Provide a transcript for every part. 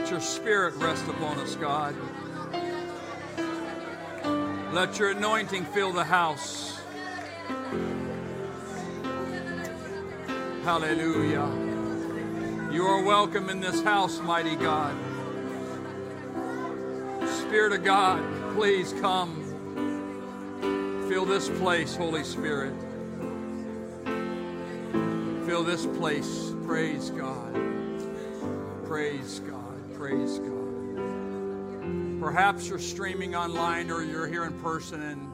Let your spirit rest upon us, God. Let your anointing fill the house. Hallelujah. You are welcome in this house, mighty God. Spirit of God, please come. Fill this place, Holy Spirit. Fill this place. Praise God. Praise God. Praise God. Perhaps you're streaming online or you're here in person and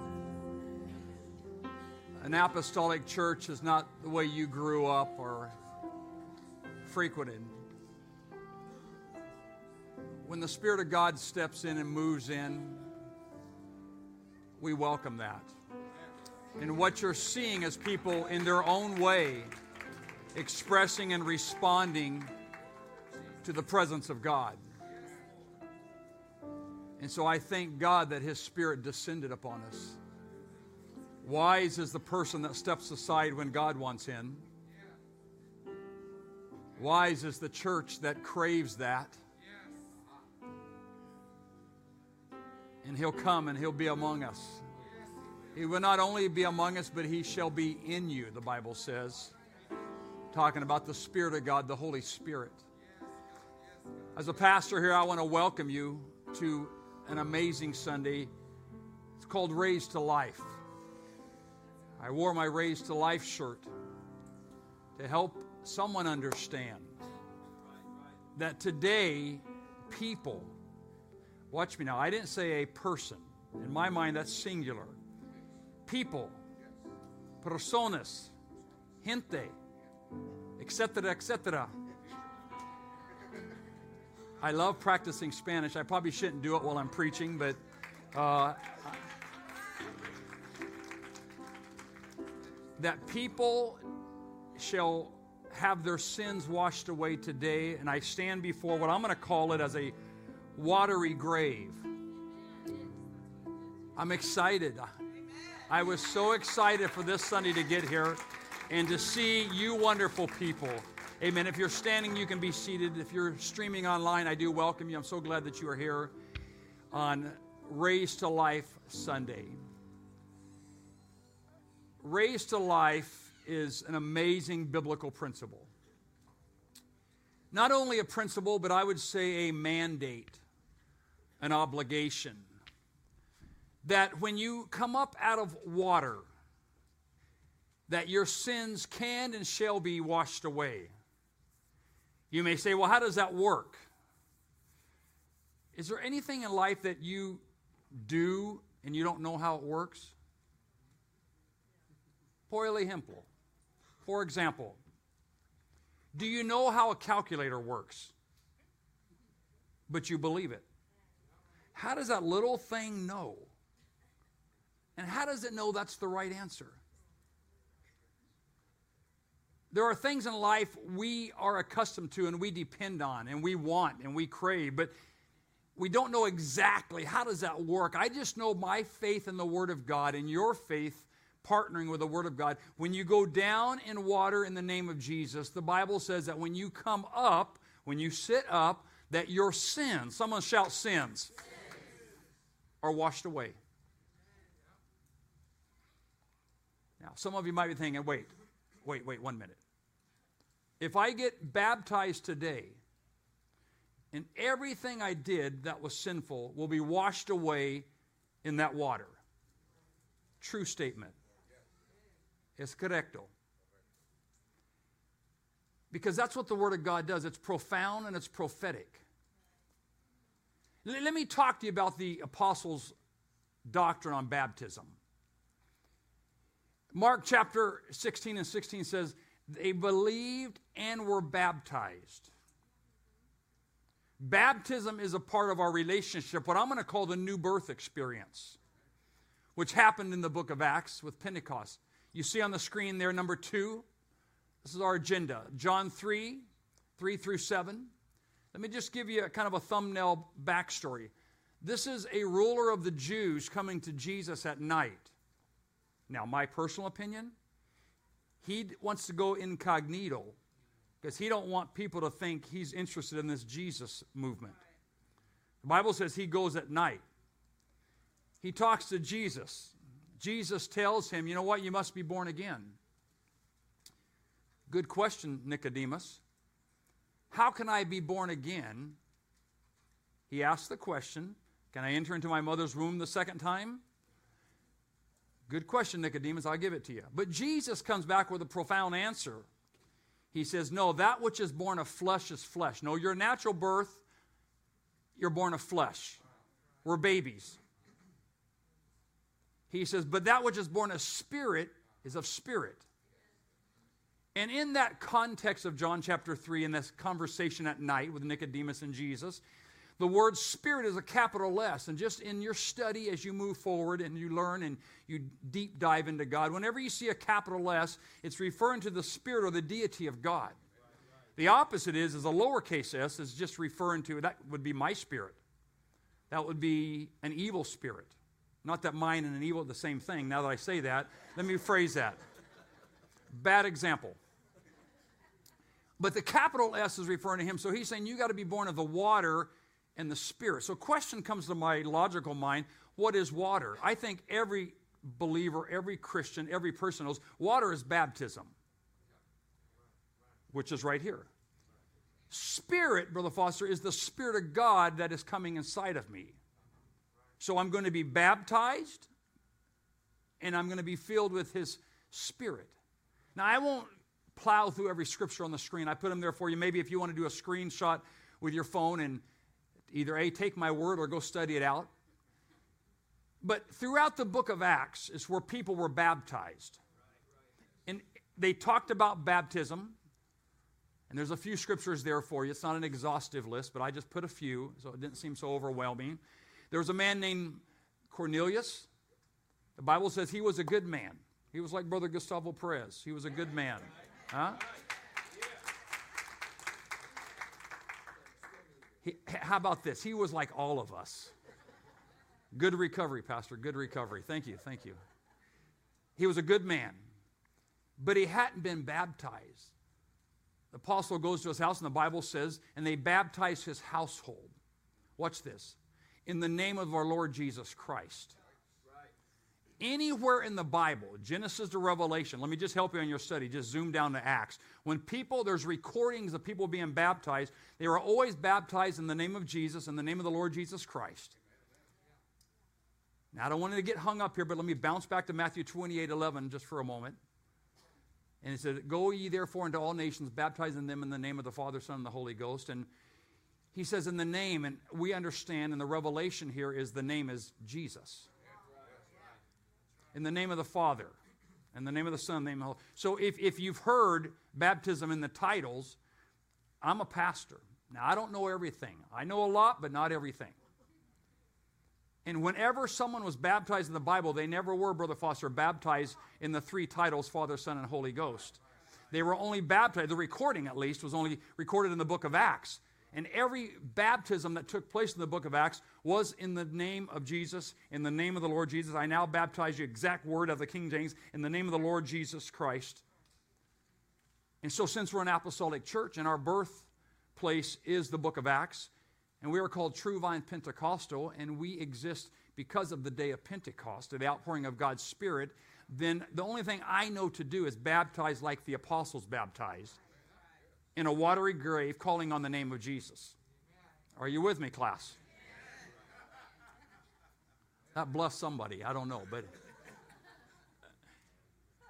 an apostolic church is not the way you grew up or frequented. When the Spirit of God steps in and moves in, we welcome that. And what you're seeing is people in their own way expressing and responding to the presence of God. And so I thank God that His Spirit descended upon us. Wise is the person that steps aside when God wants in. Wise is the church that craves that. And He'll come and He'll be among us. He will not only be among us, but He shall be in you, the Bible says. Talking about the Spirit of God, the Holy Spirit. As a pastor here, I want to welcome you to an amazing Sunday. It's called Raised to Life. I wore my Raised to Life shirt to help someone understand that today, people, watch me now, I didn't say a person. In my mind, that's singular. People, personas, gente, etc., etc. I love practicing Spanish. I probably shouldn't do it while I'm preaching, but uh, that people shall have their sins washed away today, and I stand before what I'm going to call it as a watery grave. I'm excited. I was so excited for this Sunday to get here and to see you wonderful people. Amen. If you're standing, you can be seated. If you're streaming online, I do welcome you. I'm so glad that you are here on Raised to Life Sunday. Raised to Life is an amazing biblical principle. Not only a principle, but I would say a mandate, an obligation. That when you come up out of water, that your sins can and shall be washed away. You may say, well, how does that work? Is there anything in life that you do and you don't know how it works? Por ejemplo, for example, do you know how a calculator works? But you believe it. How does that little thing know? And how does it know that's the right answer? There are things in life we are accustomed to and we depend on and we want and we crave, but we don't know exactly how does that work. I just know my faith in the Word of God and your faith partnering with the Word of God. When you go down in water in the name of Jesus, the Bible says that when you come up, when you sit up, that your sins, someone shout sins, are washed away. Now, some of you might be thinking, wait, wait, wait, one minute. If I get baptized today, and everything I did that was sinful will be washed away in that water. True statement. Es correcto. Because that's what the Word of God does. It's profound and it's prophetic. Let me talk to you about the apostles' doctrine on baptism. Mark chapter 16 and 16 says, They believed and were baptized. Baptism is a part of our relationship, what I'm going to call the new birth experience, which happened in the book of Acts with Pentecost. You see on the screen there, number two. This is our agenda John 3, 3 through 7. Let me just give you a kind of a thumbnail backstory. This is a ruler of the Jews coming to Jesus at night. Now, my personal opinion, he wants to go incognito because he don't want people to think he's interested in this Jesus movement. The Bible says he goes at night. He talks to Jesus. Jesus tells him, You know what? You must be born again. Good question, Nicodemus. How can I be born again? He asked the question Can I enter into my mother's womb the second time? Good question, Nicodemus. I'll give it to you. But Jesus comes back with a profound answer. He says, No, that which is born of flesh is flesh. No, your natural birth, you're born of flesh. We're babies. He says, But that which is born of spirit is of spirit. And in that context of John chapter 3, in this conversation at night with Nicodemus and Jesus, the word spirit is a capital S. And just in your study as you move forward and you learn and you deep dive into God, whenever you see a capital S, it's referring to the spirit or the deity of God. The opposite is, is a lowercase s is just referring to, that would be my spirit. That would be an evil spirit. Not that mine and an evil are the same thing. Now that I say that, let me phrase that. Bad example. But the capital S is referring to him. So he's saying you got to be born of the water and the Spirit. So, question comes to my logical mind what is water? I think every believer, every Christian, every person knows water is baptism, which is right here. Spirit, Brother Foster, is the Spirit of God that is coming inside of me. So, I'm going to be baptized and I'm going to be filled with His Spirit. Now, I won't plow through every scripture on the screen. I put them there for you. Maybe if you want to do a screenshot with your phone and either A, take my word or go study it out. But throughout the book of Acts is where people were baptized. And they talked about baptism. And there's a few scriptures there for you. It's not an exhaustive list, but I just put a few, so it didn't seem so overwhelming. There was a man named Cornelius. The Bible says he was a good man. He was like Brother Gustavo Perez. He was a good man. Huh? He, how about this? He was like all of us. Good recovery, Pastor. Good recovery. Thank you. Thank you. He was a good man, but he hadn't been baptized. The apostle goes to his house, and the Bible says, and they baptized his household. Watch this. In the name of our Lord Jesus Christ. Anywhere in the Bible, Genesis to Revelation, let me just help you on your study. Just zoom down to Acts. When people, there's recordings of people being baptized, they were always baptized in the name of Jesus, in the name of the Lord Jesus Christ. Now, I don't want to get hung up here, but let me bounce back to Matthew 28 11 just for a moment. And it said, Go ye therefore into all nations, baptizing them in the name of the Father, Son, and the Holy Ghost. And he says, in the name, and we understand, and the revelation here is the name is Jesus in the name of the Father, in the name of the Son, the name of the Holy. So if, if you've heard baptism in the titles, I'm a pastor. Now, I don't know everything. I know a lot, but not everything. And whenever someone was baptized in the Bible, they never were, Brother Foster, baptized in the three titles Father, Son, and Holy Ghost. They were only baptized, the recording at least, was only recorded in the book of Acts. And every baptism that took place in the book of Acts was in the name of Jesus, in the name of the Lord Jesus. I now baptize you, exact word of the King James, in the name of the Lord Jesus Christ. And so, since we're an apostolic church and our birthplace is the book of Acts, and we are called True Vine Pentecostal, and we exist because of the day of Pentecost, the outpouring of God's Spirit, then the only thing I know to do is baptize like the apostles baptized in a watery grave calling on the name of Jesus. Are you with me, class? That blessed somebody. I don't know, but.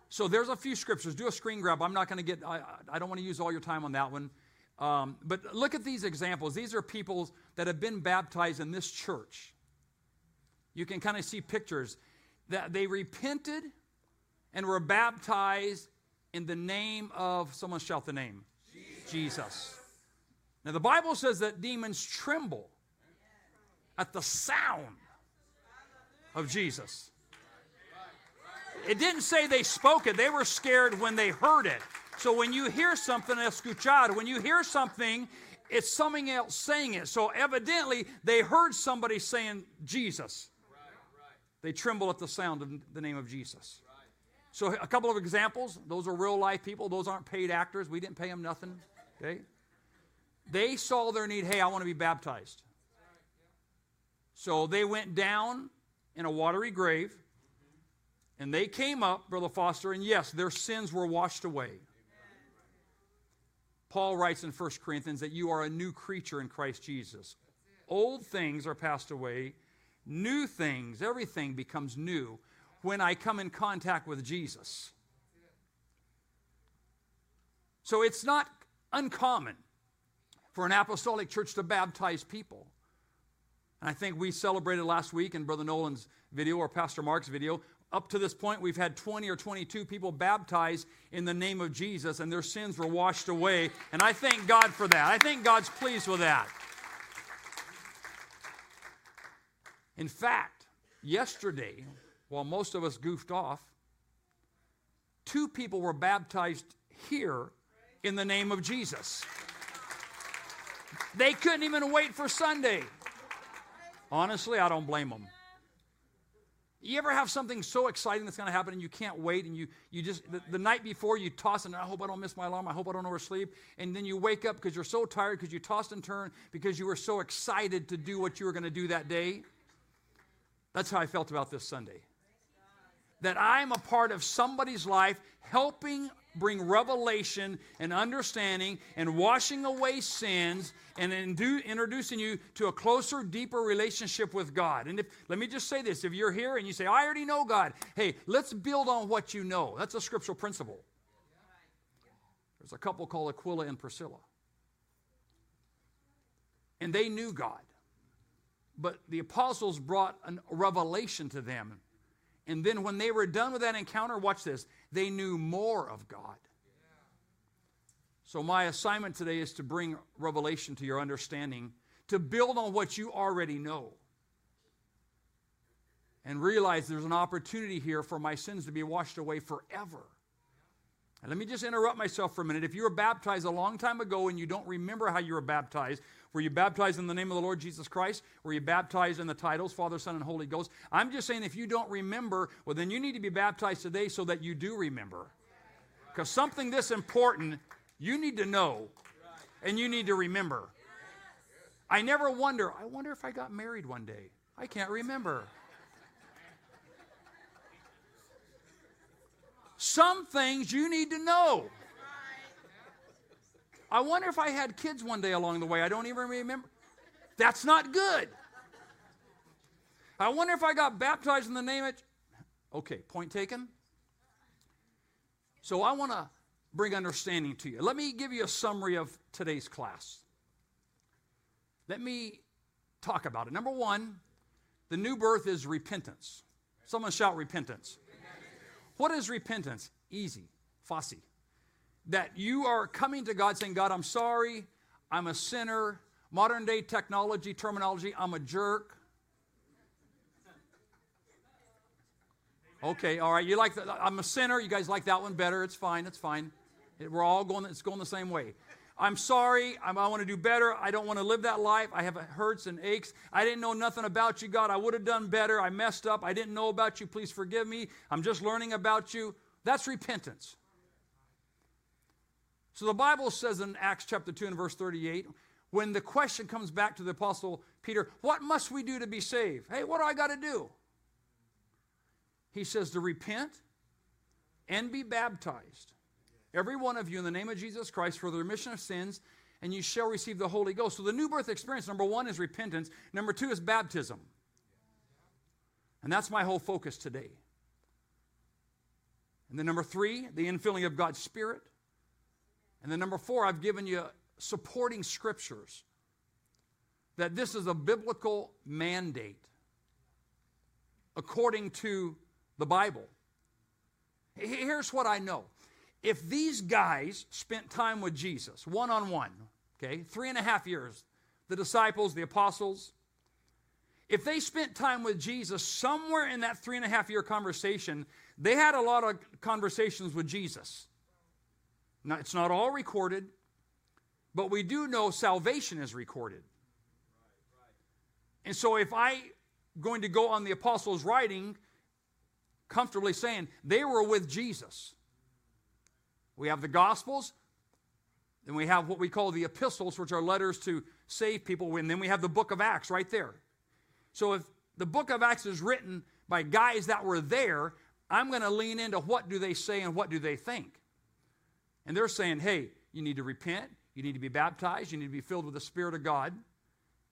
So there's a few scriptures. Do a screen grab. I'm not going to get, I, I, don't want to use all your time on that one. Um, but look at these examples. These are people that have been baptized in this church. You can kind of see pictures that they repented and were baptized in the name of, someone shout the name, Jesus. Now, the Bible says that demons tremble at the sound of Jesus. It didn't say they spoke it, they were scared when they heard it. So when you hear something, escuchar, when you hear something, it's something else saying it. So evidently, they heard somebody saying Jesus. They tremble at the sound of the name of Jesus. So, a couple of examples. Those are real life people. Those aren't paid actors. We didn't pay them nothing. Okay? They saw their need. Hey, I want to be baptized. So they went down in a watery grave and they came up, Brother Foster, and yes, their sins were washed away. Paul writes in 1 Corinthians that you are a new creature in Christ Jesus. Old things are passed away, new things, everything becomes new when I come in contact with Jesus. So it's not uncommon for an apostolic church to baptize people. And I think we celebrated last week in Brother Nolan's video or Pastor Mark's video. Up to this point, we've had 20 or 22 people baptized in the name of Jesus, and their sins were washed away. And I thank God for that. I think God's pleased with that. In fact, yesterday, while most of us goofed off, two people were baptized here in the name of Jesus. They couldn't even wait for Sunday. Honestly, I don't blame them. You ever have something so exciting that's going to happen and you can't wait and you, you just, the, the night before you toss and I hope I don't miss my alarm, I hope I don't oversleep. And then you wake up because you're so tired because you tossed and turned because you were so excited to do what you were going to do that day. That's how I felt about this Sunday. That I'm a part of somebody's life helping bring revelation and understanding and washing away sins and introducing you to a closer, deeper relationship with God. And if, let me just say this if you're here and you say, I already know God, hey, let's build on what you know. That's a scriptural principle. There's a couple called Aquila and Priscilla. And they knew God. But the apostles brought a revelation to them. And then when they were done with that encounter, watch this, they knew more of God. So, my assignment today is to bring revelation to your understanding, to build on what you already know, and realize there's an opportunity here for my sins to be washed away forever. And let me just interrupt myself for a minute. If you were baptized a long time ago and you don't remember how you were baptized, were you baptized in the name of the Lord Jesus Christ? Were you baptized in the titles, Father, Son, and Holy Ghost? I'm just saying if you don't remember, well, then you need to be baptized today so that you do remember. Because something this important you need to know and you need to remember. I never wonder, I wonder if I got married one day. I can't remember. Some things you need to know. I wonder if I had kids one day along the way. I don't even remember. That's not good. I wonder if I got baptized in the name of. Okay, point taken. So I want to bring understanding to you. Let me give you a summary of today's class. Let me talk about it. Number one, the new birth is repentance. Someone shout repentance. What is repentance? Easy, fussy. That you are coming to God saying, God, I'm sorry, I'm a sinner. Modern day technology, terminology, I'm a jerk. Okay, all right. You like that? I'm a sinner. You guys like that one better. It's fine. It's fine. We're all going, it's going the same way. I'm sorry. I'm, i want to do better. I don't want to live that life. I have hurts and aches. I didn't know nothing about you, God. I would have done better. I messed up. I didn't know about you. Please forgive me. I'm just learning about you. That's repentance. So the Bible says in Acts chapter 2 and verse 38, when the question comes back to the apostle Peter, what must we do to be saved? Hey, what do I got to do? He says to repent and be baptized every one of you in the name of Jesus Christ for the remission of sins, and you shall receive the Holy Ghost. So the new birth experience, number one, is repentance. Number two is baptism. And that's my whole focus today. And then number three, the infilling of God's Spirit. And then number four, I've given you supporting scriptures that this is a biblical mandate according to the Bible. Here's what I know if these guys spent time with Jesus one on one, okay, three and a half years, the disciples, the apostles, if they spent time with Jesus somewhere in that three and a half year conversation, they had a lot of conversations with Jesus. Now, it's not all recorded, but we do know salvation is recorded. And so if I going to go on the apostles' writing, comfortably saying they were with Jesus. We have the Gospels. Then we have what we call the epistles, which are letters to save people. And then we have the book of Acts right there. So if the book of Acts is written by guys that were there, I'm going to lean into what do they say and what do they think. And they're saying, hey, you need to repent, you need to be baptized, you need to be filled with the Spirit of God,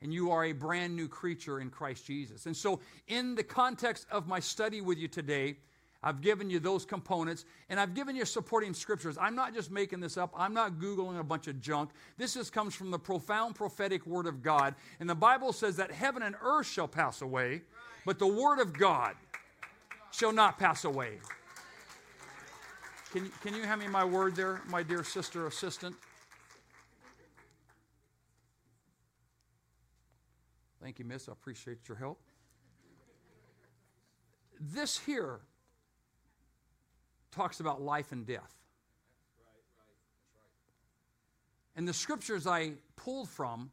and you are a brand new creature in Christ Jesus. And so, in the context of my study with you today, I've given you those components, and I've given you supporting scriptures. I'm not just making this up. I'm not Googling a bunch of junk. This just comes from the profound prophetic word of God. And the Bible says that heaven and earth shall pass away, but the word of God shall not pass away. Can, can you hand me my word there, my dear sister assistant? Thank you, miss. I appreciate your help. This here talks about life and death. And the scriptures I pulled from,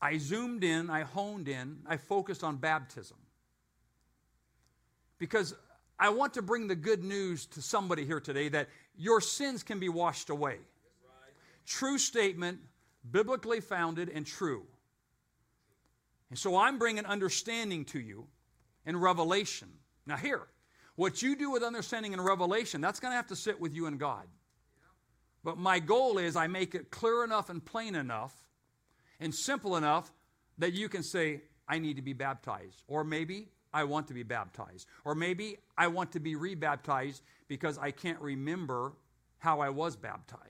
I zoomed in, I honed in, I focused on baptism. Because I want to bring the good news to somebody here today that your sins can be washed away. True statement, biblically founded, and true. And so I'm bringing understanding to you in revelation. Now, here, what you do with understanding and revelation, that's going to have to sit with you and God. But my goal is I make it clear enough and plain enough and simple enough that you can say, I need to be baptized. Or maybe I want to be baptized. Or maybe I want to be rebaptized because I can't remember how I was baptized.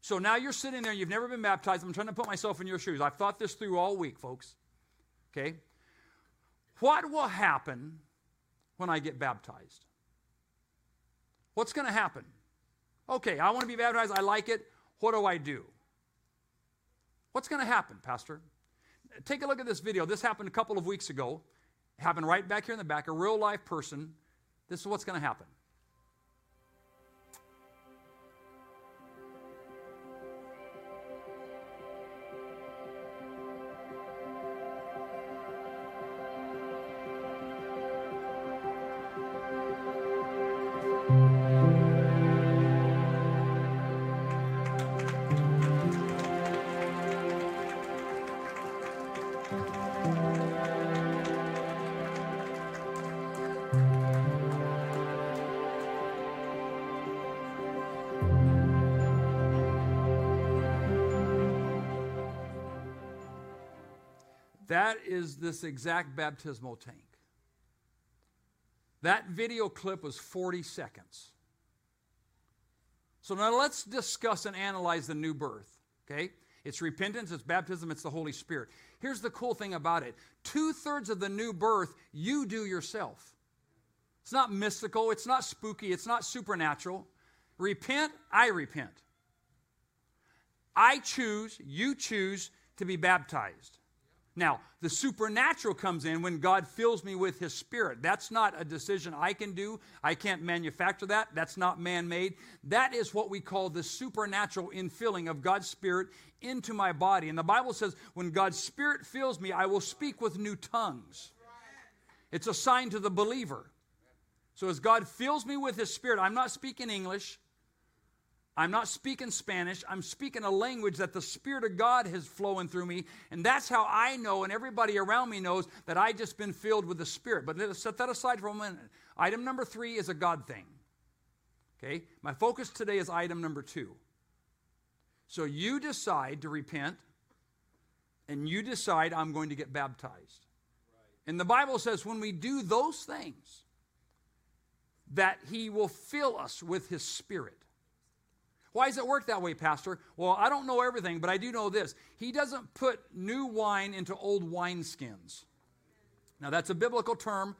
So now you're sitting there, you've never been baptized. I'm trying to put myself in your shoes. I've thought this through all week, folks. Okay? What will happen when I get baptized? What's going to happen? Okay, I want to be baptized. I like it. What do I do? What's going to happen, Pastor? Take a look at this video. This happened a couple of weeks ago. Happened right back here in the back, a real life person. This is what's going to happen. That is this exact baptismal tank. That video clip was 40 seconds. So now let's discuss and analyze the new birth, okay? It's repentance, it's baptism, it's the Holy Spirit. Here's the cool thing about it two thirds of the new birth you do yourself. It's not mystical, it's not spooky, it's not supernatural. Repent, I repent. I choose, you choose to be baptized. Now, the supernatural comes in when God fills me with His Spirit. That's not a decision I can do. I can't manufacture that. That's not man made. That is what we call the supernatural infilling of God's Spirit into my body. And the Bible says, when God's Spirit fills me, I will speak with new tongues. It's a sign to the believer. So as God fills me with His Spirit, I'm not speaking English. I'm not speaking Spanish. I'm speaking a language that the Spirit of God has flowing through me. And that's how I know, and everybody around me knows, that I just been filled with the Spirit. But let's set that aside for a minute. Item number three is a God thing. Okay? My focus today is item number two. So you decide to repent, and you decide, I'm going to get baptized. Right. And the Bible says when we do those things, that He will fill us with His Spirit. Why does it work that way, Pastor? Well, I don't know everything, but I do know this. He doesn't put new wine into old wineskins. Now, that's a biblical term.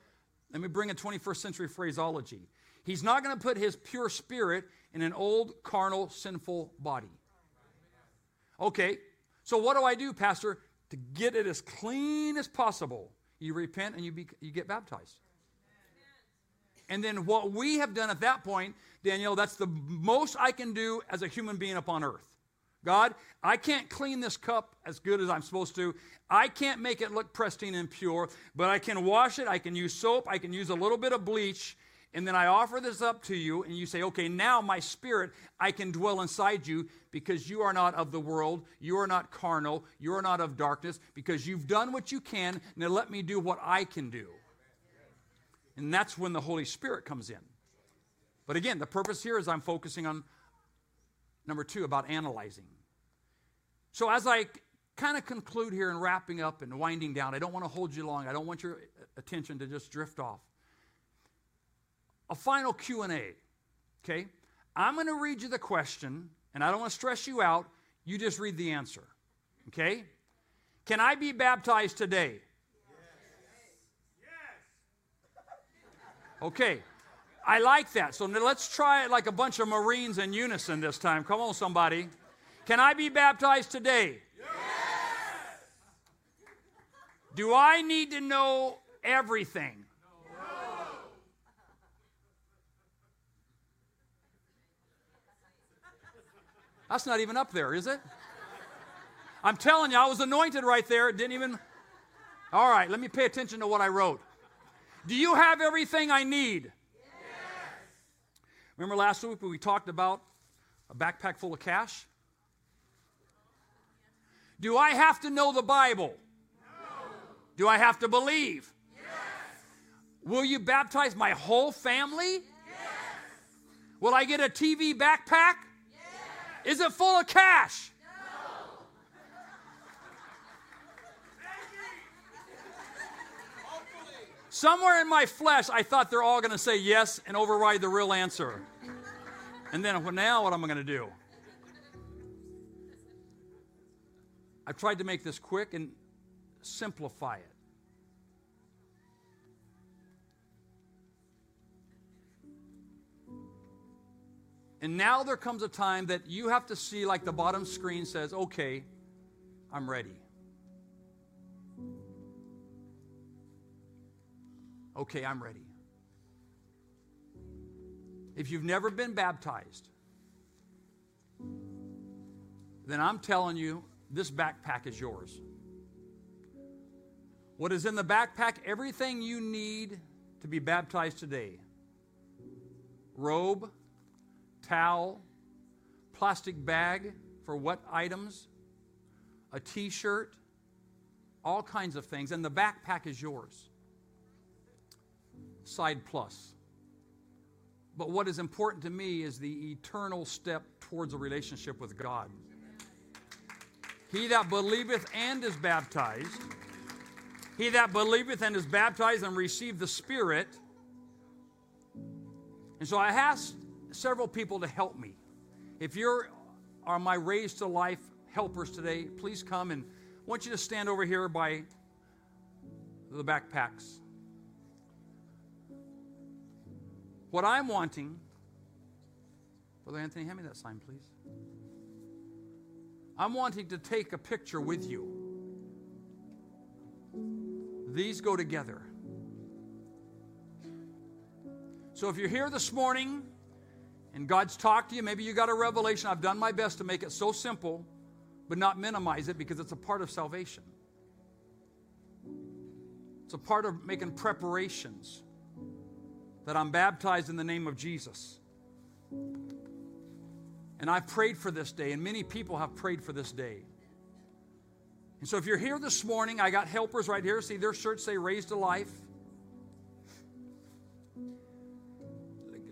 Let me bring a 21st century phraseology. He's not going to put his pure spirit in an old, carnal, sinful body. Okay, so what do I do, Pastor? To get it as clean as possible, you repent and you, be, you get baptized. And then what we have done at that point, Danielle, that's the most I can do as a human being upon earth. God, I can't clean this cup as good as I'm supposed to. I can't make it look pristine and pure, but I can wash it. I can use soap. I can use a little bit of bleach. And then I offer this up to you, and you say, okay, now my spirit, I can dwell inside you because you are not of the world. You are not carnal. You are not of darkness because you've done what you can. Now let me do what I can do. And that's when the Holy Spirit comes in. But again, the purpose here is I'm focusing on number two about analyzing. So as I kind of conclude here and wrapping up and winding down, I don't want to hold you long. I don't want your attention to just drift off a final Q&A. Okay? I'm going to read you the question and I don't want to stress you out. You just read the answer. Okay? Can I be baptized today? Yes. yes. Okay. I like that. So let's try it like a bunch of Marines in unison this time. Come on, somebody. Can I be baptized today? Yes. Do I need to know everything? No. That's not even up there, is it? I'm telling you, I was anointed right there. It didn't even. All right, let me pay attention to what I wrote. Do you have everything I need? Yes. Remember last week when we talked about a backpack full of cash? Do I have to know the Bible? No. Do I have to believe? Yes. Will you baptize my whole family? Yes. Will I get a TV backpack? Is it full of cash? Somewhere in my flesh, I thought they're all going to say yes and override the real answer. And then, well, now what am I going to do? I've tried to make this quick and simplify it. And now there comes a time that you have to see, like the bottom screen says, okay, I'm ready. Okay, I'm ready. If you've never been baptized, then I'm telling you, this backpack is yours. What is in the backpack? Everything you need to be baptized today robe, towel, plastic bag for wet items, a t shirt, all kinds of things. And the backpack is yours. Side plus. But what is important to me is the eternal step towards a relationship with God. He that believeth and is baptized, he that believeth and is baptized and received the Spirit. And so I asked several people to help me. If you're are my raised to life helpers today, please come and I want you to stand over here by the backpacks. What I'm wanting, Brother Anthony, hand me that sign, please. I'm wanting to take a picture with you. These go together. So if you're here this morning and God's talked to you, maybe you got a revelation. I've done my best to make it so simple, but not minimize it because it's a part of salvation. It's a part of making preparations that I'm baptized in the name of Jesus. And I've prayed for this day, and many people have prayed for this day. And so if you're here this morning, I got helpers right here. See, their shirts say raised to life.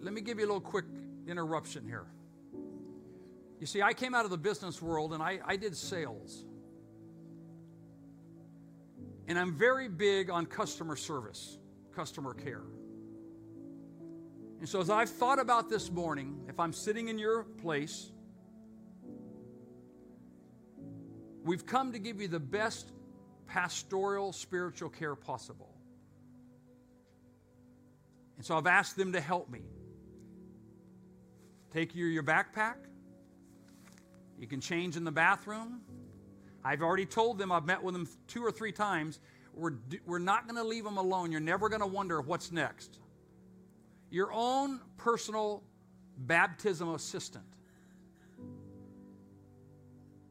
Let me give you a little quick interruption here. You see, I came out of the business world and I, I did sales. And I'm very big on customer service, customer care. And so, as I've thought about this morning, if I'm sitting in your place, we've come to give you the best pastoral spiritual care possible. And so I've asked them to help me. Take your, your backpack. You can change in the bathroom. I've already told them, I've met with them two or three times. We're, we're not going to leave them alone. You're never going to wonder what's next. Your own personal baptism assistant.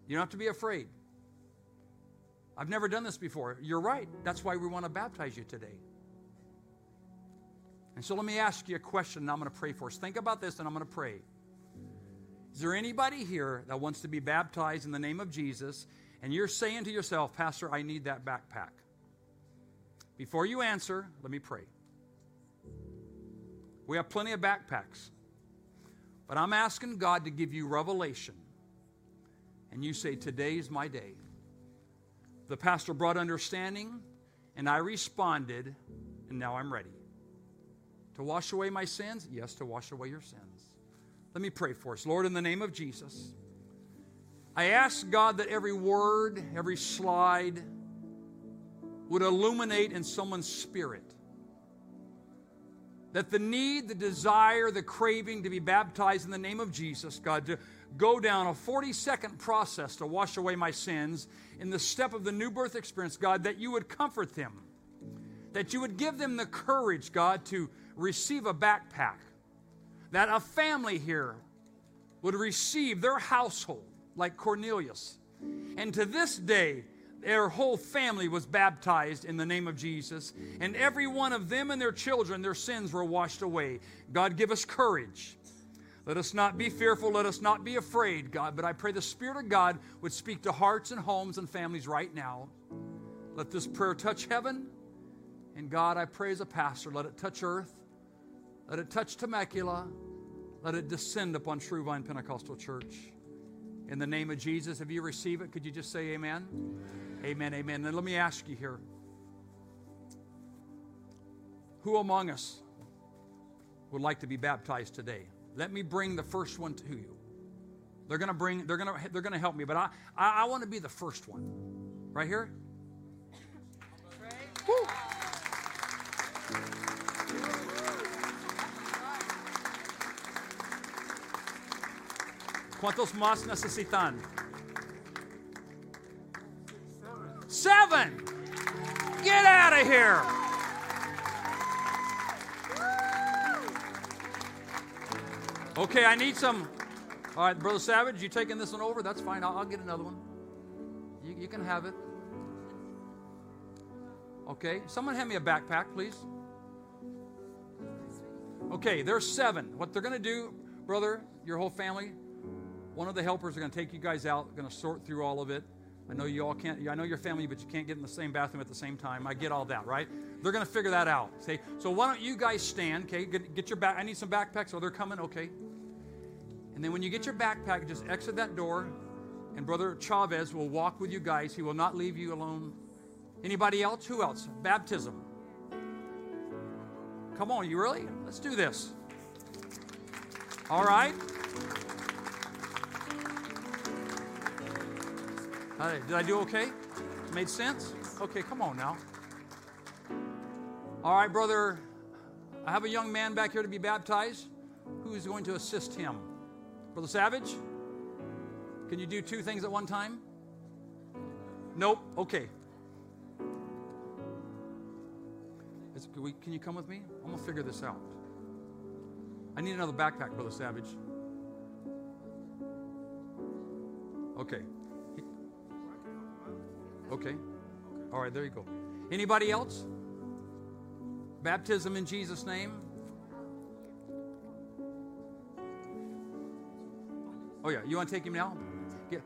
You don't have to be afraid. I've never done this before. You're right. That's why we want to baptize you today. And so let me ask you a question, and I'm going to pray for us. Think about this, and I'm going to pray. Is there anybody here that wants to be baptized in the name of Jesus, and you're saying to yourself, Pastor, I need that backpack? Before you answer, let me pray. We have plenty of backpacks. But I'm asking God to give you revelation. And you say, Today's my day. The pastor brought understanding, and I responded, and now I'm ready. To wash away my sins? Yes, to wash away your sins. Let me pray for us. Lord, in the name of Jesus, I ask God that every word, every slide would illuminate in someone's spirit that the need, the desire, the craving to be baptized in the name of Jesus, God, to go down a 40 second process to wash away my sins in the step of the new birth experience, God, that you would comfort them, that you would give them the courage, God, to receive a backpack, that a family here would receive their household like Cornelius. And to this day, their whole family was baptized in the name of Jesus, and every one of them and their children, their sins were washed away. God, give us courage. Let us not be fearful. Let us not be afraid, God. But I pray the Spirit of God would speak to hearts and homes and families right now. Let this prayer touch heaven. And God, I pray as a pastor, let it touch earth. Let it touch Temecula. Let it descend upon True Vine Pentecostal Church. In the name of Jesus, if you receive it, could you just say amen? Amen, amen. Then let me ask you here who among us would like to be baptized today? Let me bring the first one to you. They're gonna bring, they're gonna, they're gonna help me, but I, I, I want to be the first one. Right here. Woo. ¿Cuántos más necesitan? Seven. Get out of here. Okay, I need some. All right, Brother Savage, you taking this one over? That's fine. I'll, I'll get another one. You, you can have it. Okay, someone hand me a backpack, please. Okay, there's seven. What they're going to do, brother, your whole family, one of the helpers are going to take you guys out, going to sort through all of it. I know you all can't, I know your family, but you can't get in the same bathroom at the same time. I get all that, right? They're going to figure that out. Okay, so why don't you guys stand, okay? Get, get your back, I need some backpacks. Oh, they're coming, okay. And then when you get your backpack, just exit that door, and Brother Chavez will walk with you guys. He will not leave you alone. Anybody else? Who else? Baptism. Come on, you really? Let's do this. All right. Did I do okay? Made sense? Okay, come on now. All right, brother. I have a young man back here to be baptized. Who is going to assist him? Brother Savage? Can you do two things at one time? Nope. Okay. Can, we, can you come with me? I'm going to figure this out. I need another backpack, Brother Savage. Okay. Okay. All right, there you go. Anybody else? Baptism in Jesus' name. Oh yeah, you want to take him now? Yeah.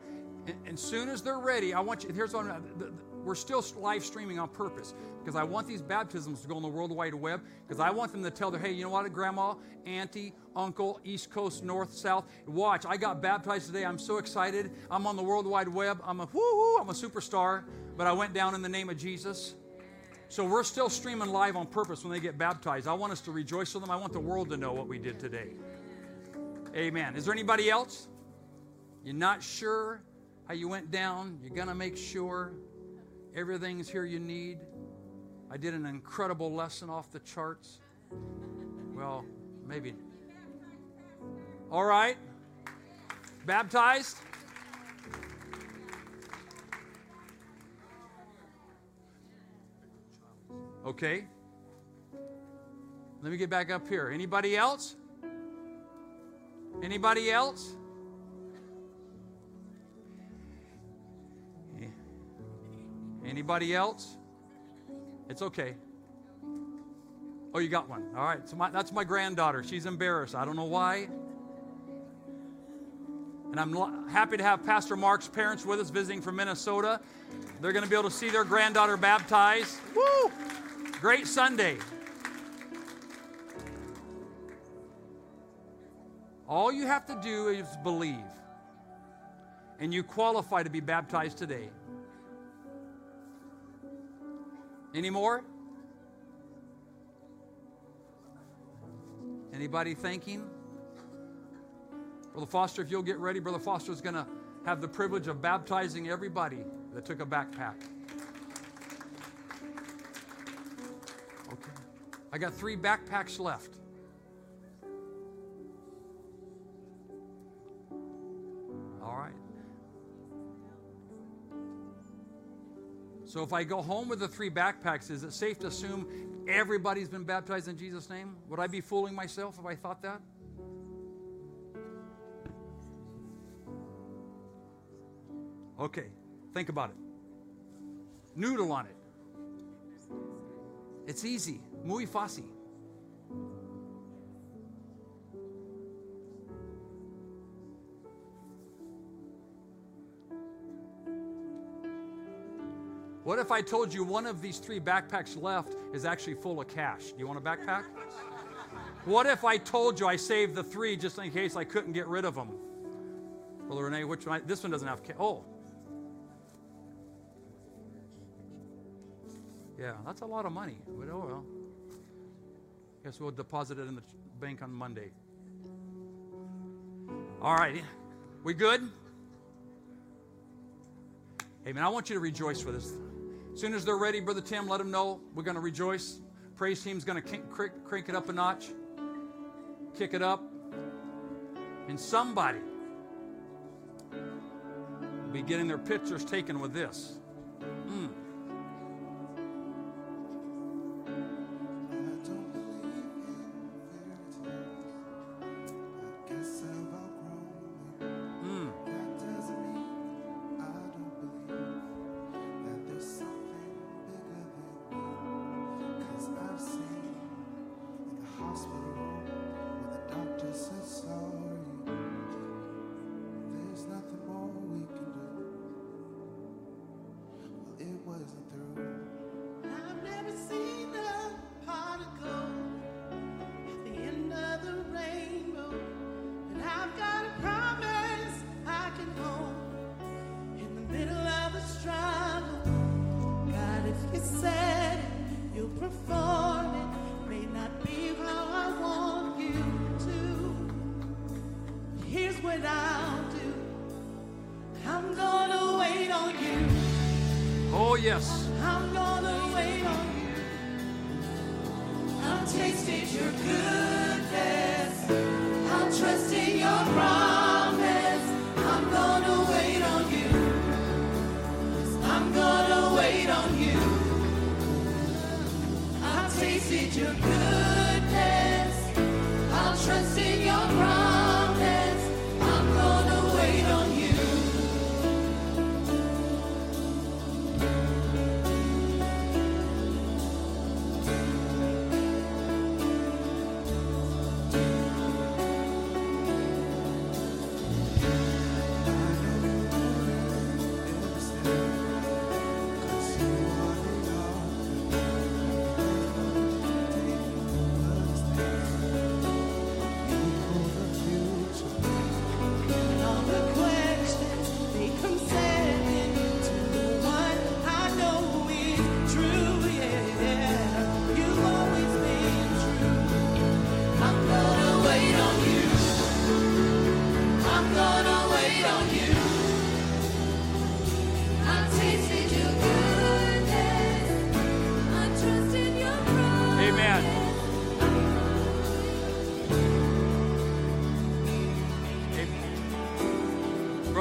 And, and soon as they're ready, I want you. Here's what I'm, the, the, we're still live streaming on purpose because I want these baptisms to go on the World Wide Web because I want them to tell their, hey, you know what, grandma, auntie, uncle, East Coast, North, South, watch, I got baptized today. I'm so excited. I'm on the World Wide Web. I'm a whoo I'm a superstar, but I went down in the name of Jesus. So we're still streaming live on purpose when they get baptized. I want us to rejoice with them. I want the world to know what we did today. Amen. Is there anybody else? You're not sure how you went down? You're going to make sure everything's here you need. I did an incredible lesson off the charts. Well, maybe. All right. Baptized? Okay. Let me get back up here. Anybody else? Anybody else? Anybody else? It's okay. Oh, you got one. All right. So my, that's my granddaughter. She's embarrassed. I don't know why. And I'm lo- happy to have Pastor Mark's parents with us visiting from Minnesota. They're going to be able to see their granddaughter baptized. Woo! Great Sunday. All you have to do is believe. And you qualify to be baptized today. Any more? Anybody thinking? Brother Foster, if you'll get ready, Brother Foster is going to have the privilege of baptizing everybody that took a backpack. Okay. I got three backpacks left. So if I go home with the three backpacks, is it safe to assume everybody's been baptized in Jesus' name? Would I be fooling myself if I thought that? Okay, think about it. Noodle on it. It's easy. Muy fácil. What if I told you one of these three backpacks left is actually full of cash? Do you want a backpack? What if I told you I saved the three just in case I couldn't get rid of them? Well, Renee, which one? This one doesn't have cash. Oh. Yeah, that's a lot of money. But oh well. Guess we'll deposit it in the bank on Monday. All right. We good? Man, I want you to rejoice for this. As soon as they're ready, Brother Tim, let them know we're going to rejoice. Praise team's going to crank, crank it up a notch, kick it up. And somebody will be getting their pictures taken with this. Mm.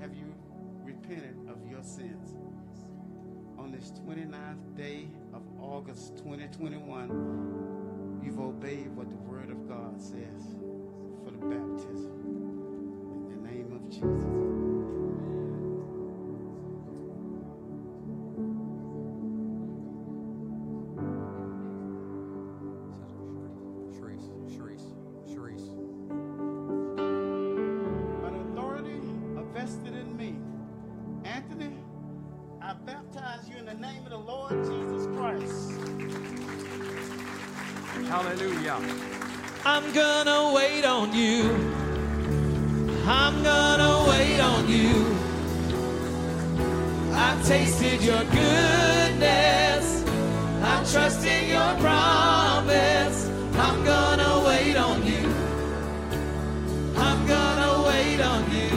Have you repented of your sins? On this 29th day of August 2021, you've obeyed what the Word of God says. I'm gonna wait on you. I'm gonna wait on you. I've tasted your goodness. I'm trusting your promise. I'm gonna wait on you. I'm gonna wait on you.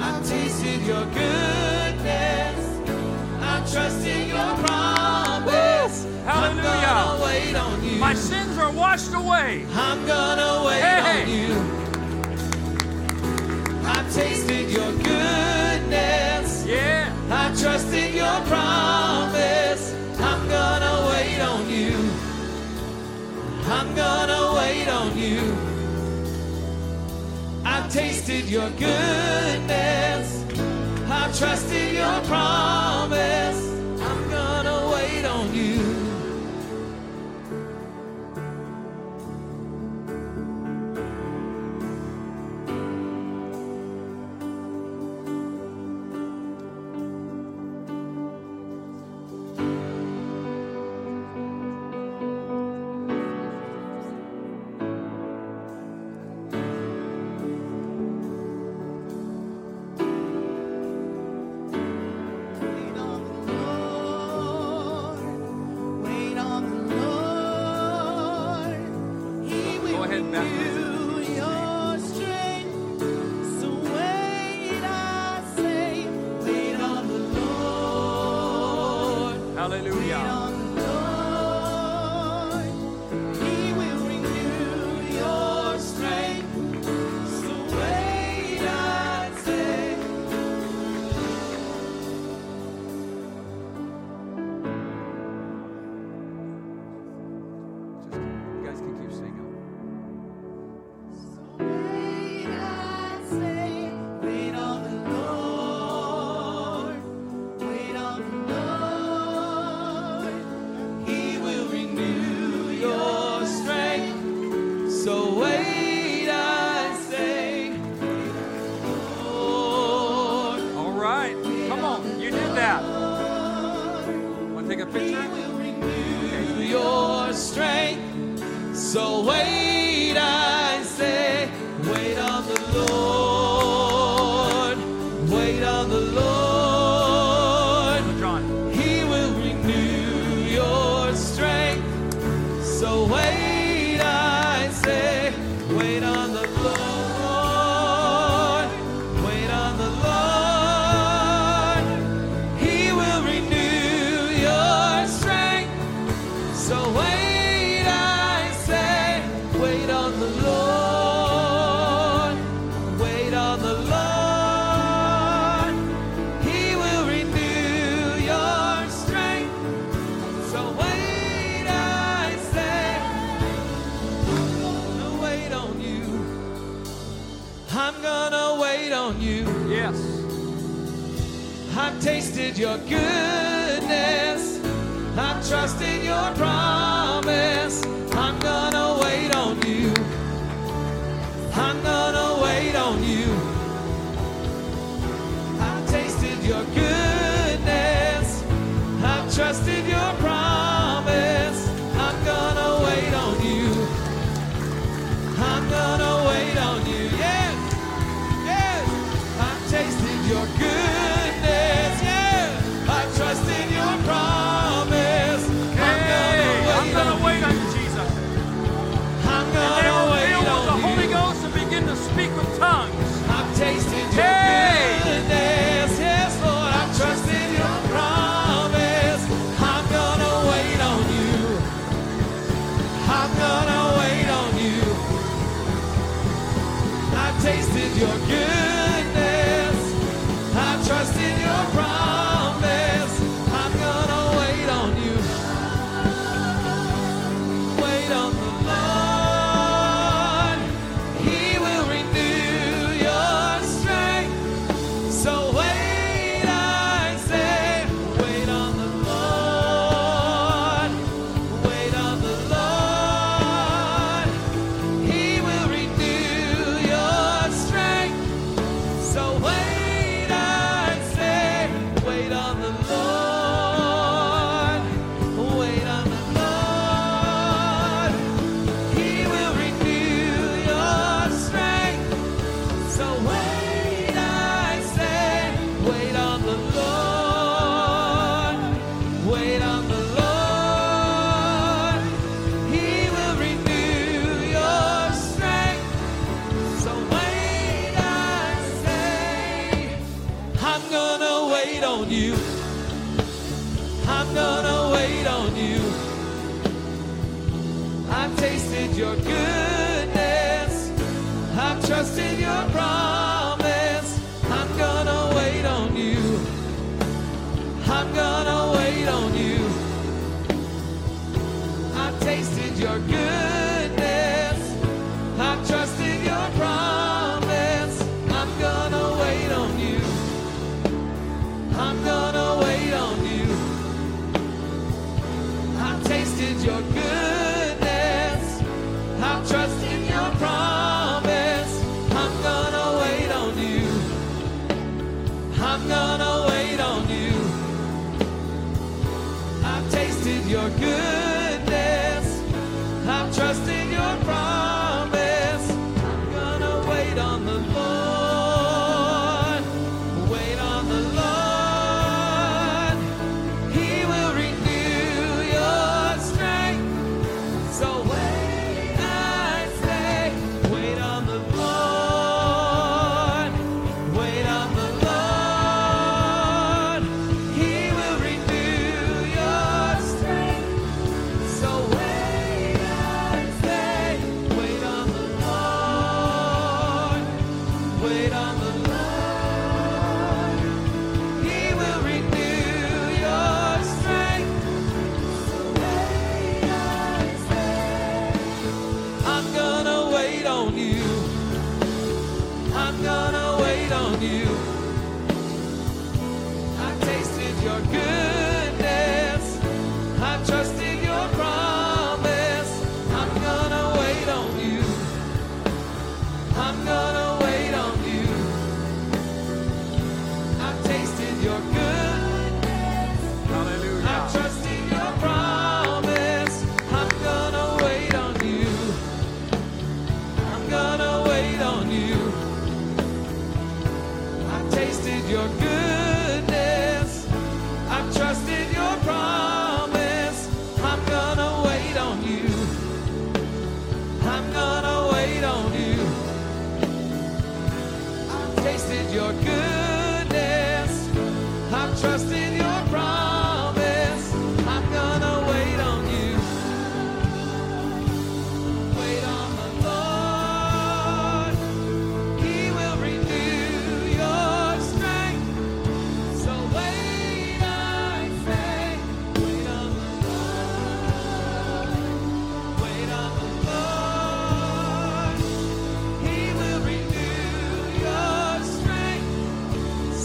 I've tasted your goodness. My sins are washed away. I'm gonna wait hey. on you. I've tasted your goodness. Yeah. I trusted your promise. I'm gonna wait on you. I'm gonna wait on you. I've tasted your goodness. I've trusted your promise.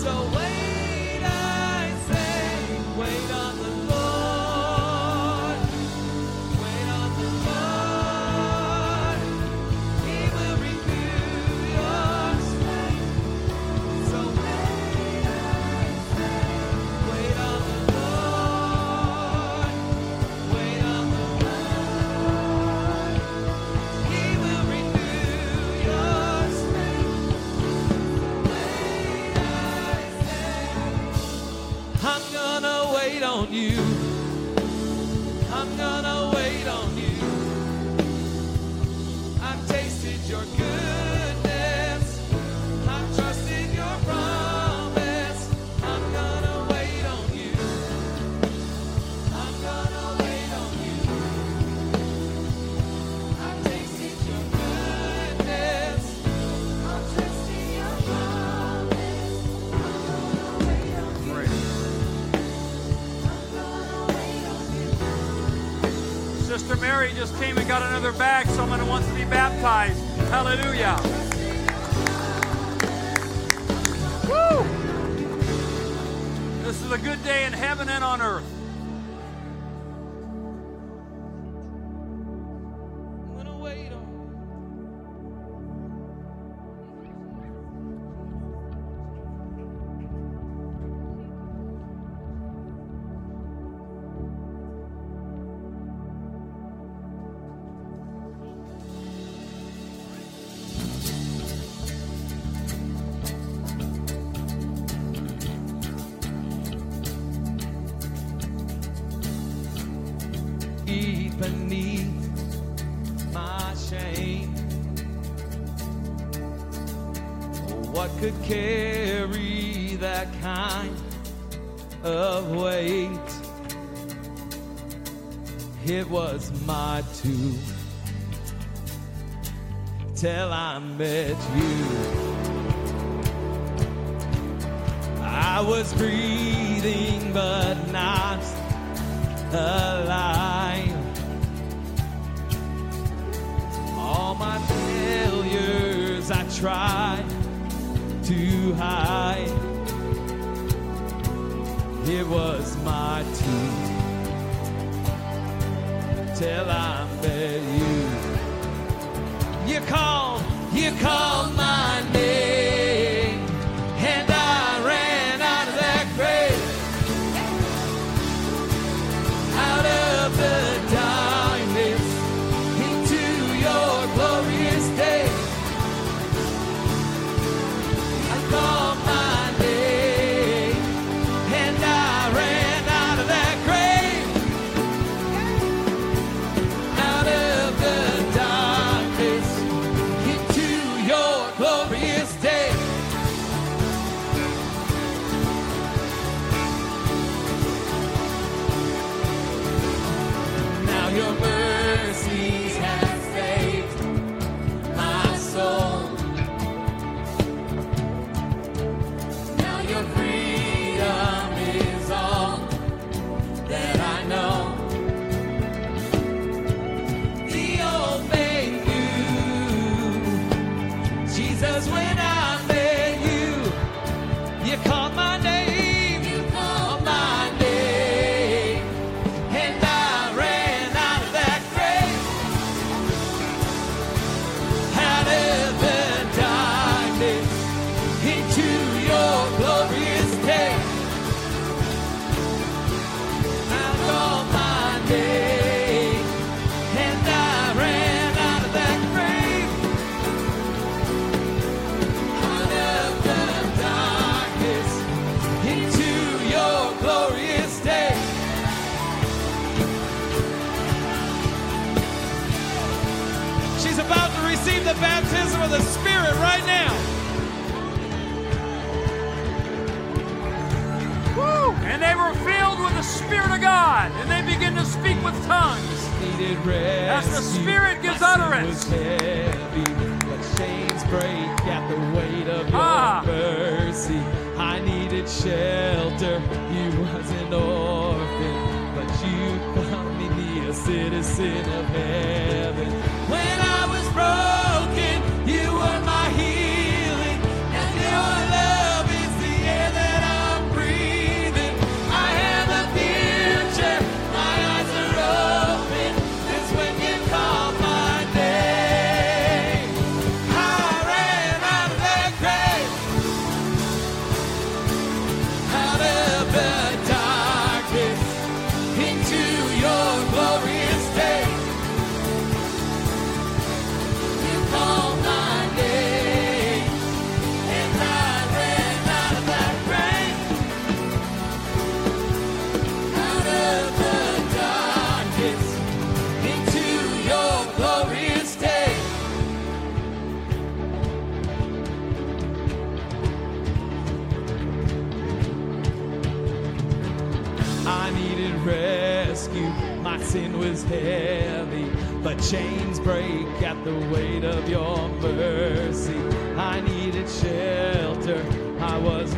so well. Mary just came and got another bag, someone who wants to be baptized. Hallelujah. Woo! This is a good day in heaven and on earth. beneath my shame. Oh, what could carry that kind of weight? It was my two till I met you. I was breathing, but not alive. try to hide. It was my team till I met you. You called, you called my. chains break at the weight of your mercy. I needed shelter. I was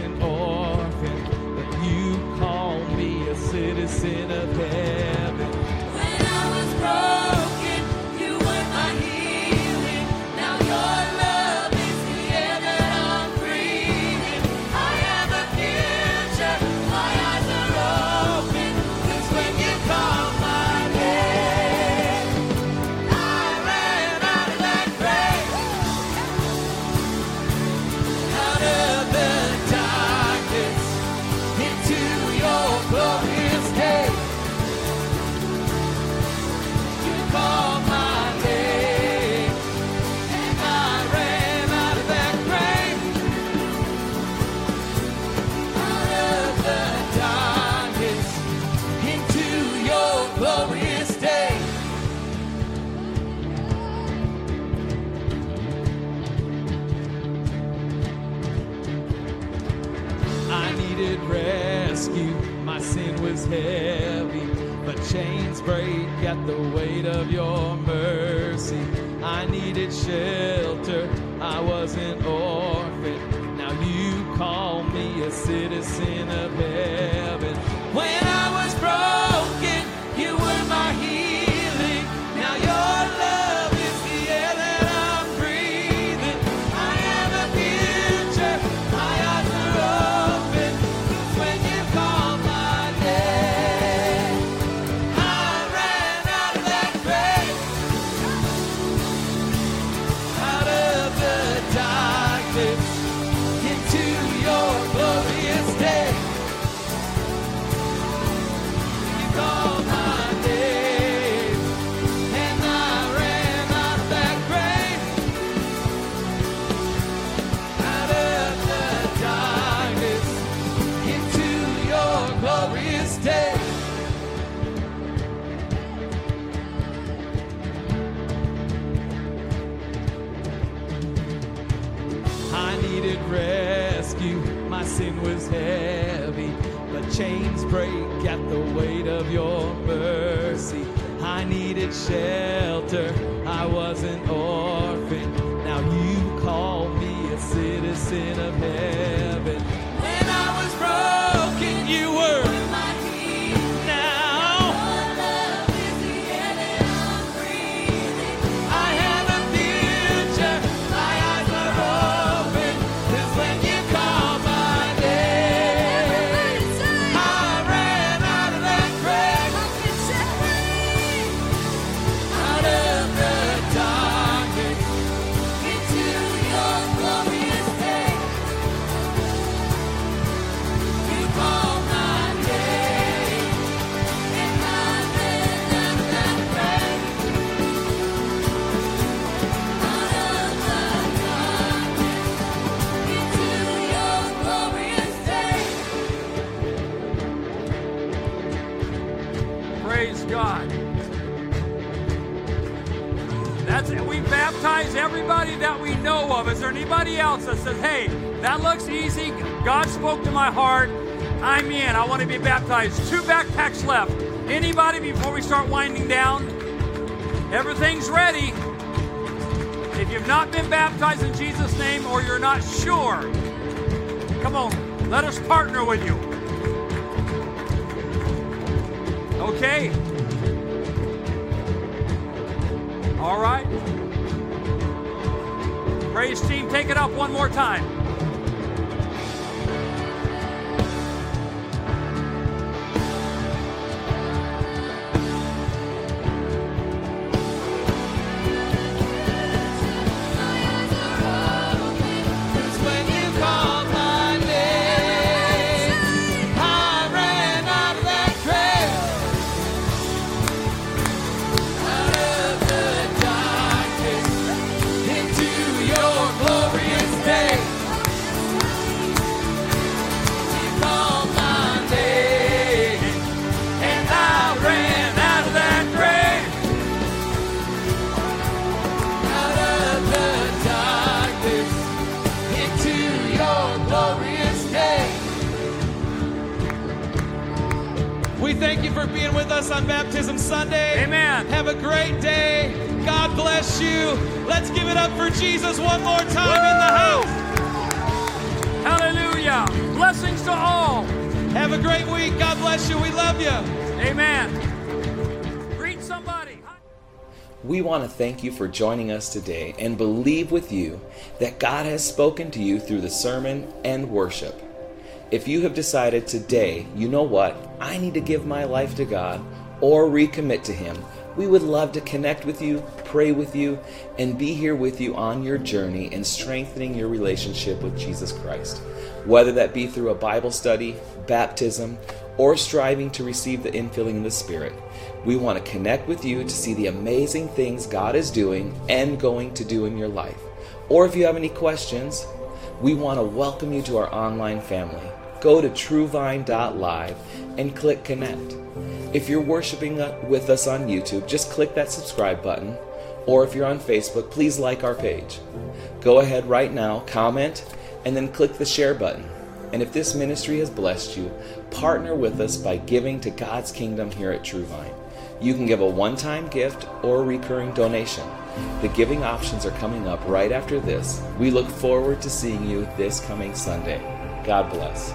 chains break at the weight of your mercy. I needed shelter, I was an orphan. Now you call me a citizen of heaven. When I was needed my heart. I'm in. I want to be baptized. Two backpacks left. Anybody before we start winding down? Everything's ready. If you've not been baptized in Jesus' name or you're not sure, come on, let us partner with you. Okay. All right. Praise team, take it up one more time. Thank you for being with us on Baptism Sunday. Amen. Have a great day. God bless you. Let's give it up for Jesus one more time in the house. Hallelujah. Blessings to all. Have a great week. God bless you. We love you. Amen. Greet somebody. We want to thank you for joining us today and believe with you that God has spoken to you through the sermon and worship. If you have decided today, you know what, I need to give my life to God or recommit to Him, we would love to connect with you, pray with you, and be here with you on your journey in strengthening your relationship with Jesus Christ. Whether that be through a Bible study, baptism, or striving to receive the infilling of the Spirit, we want to connect with you to see the amazing things God is doing and going to do in your life. Or if you have any questions, we want to welcome you to our online family. Go to truevine.live and click connect. If you're worshiping with us on YouTube, just click that subscribe button. Or if you're on Facebook, please like our page. Go ahead right now, comment, and then click the share button. And if this ministry has blessed you, partner with us by giving to God's kingdom here at True Vine. You can give a one time gift or a recurring donation. The giving options are coming up right after this. We look forward to seeing you this coming Sunday. God bless.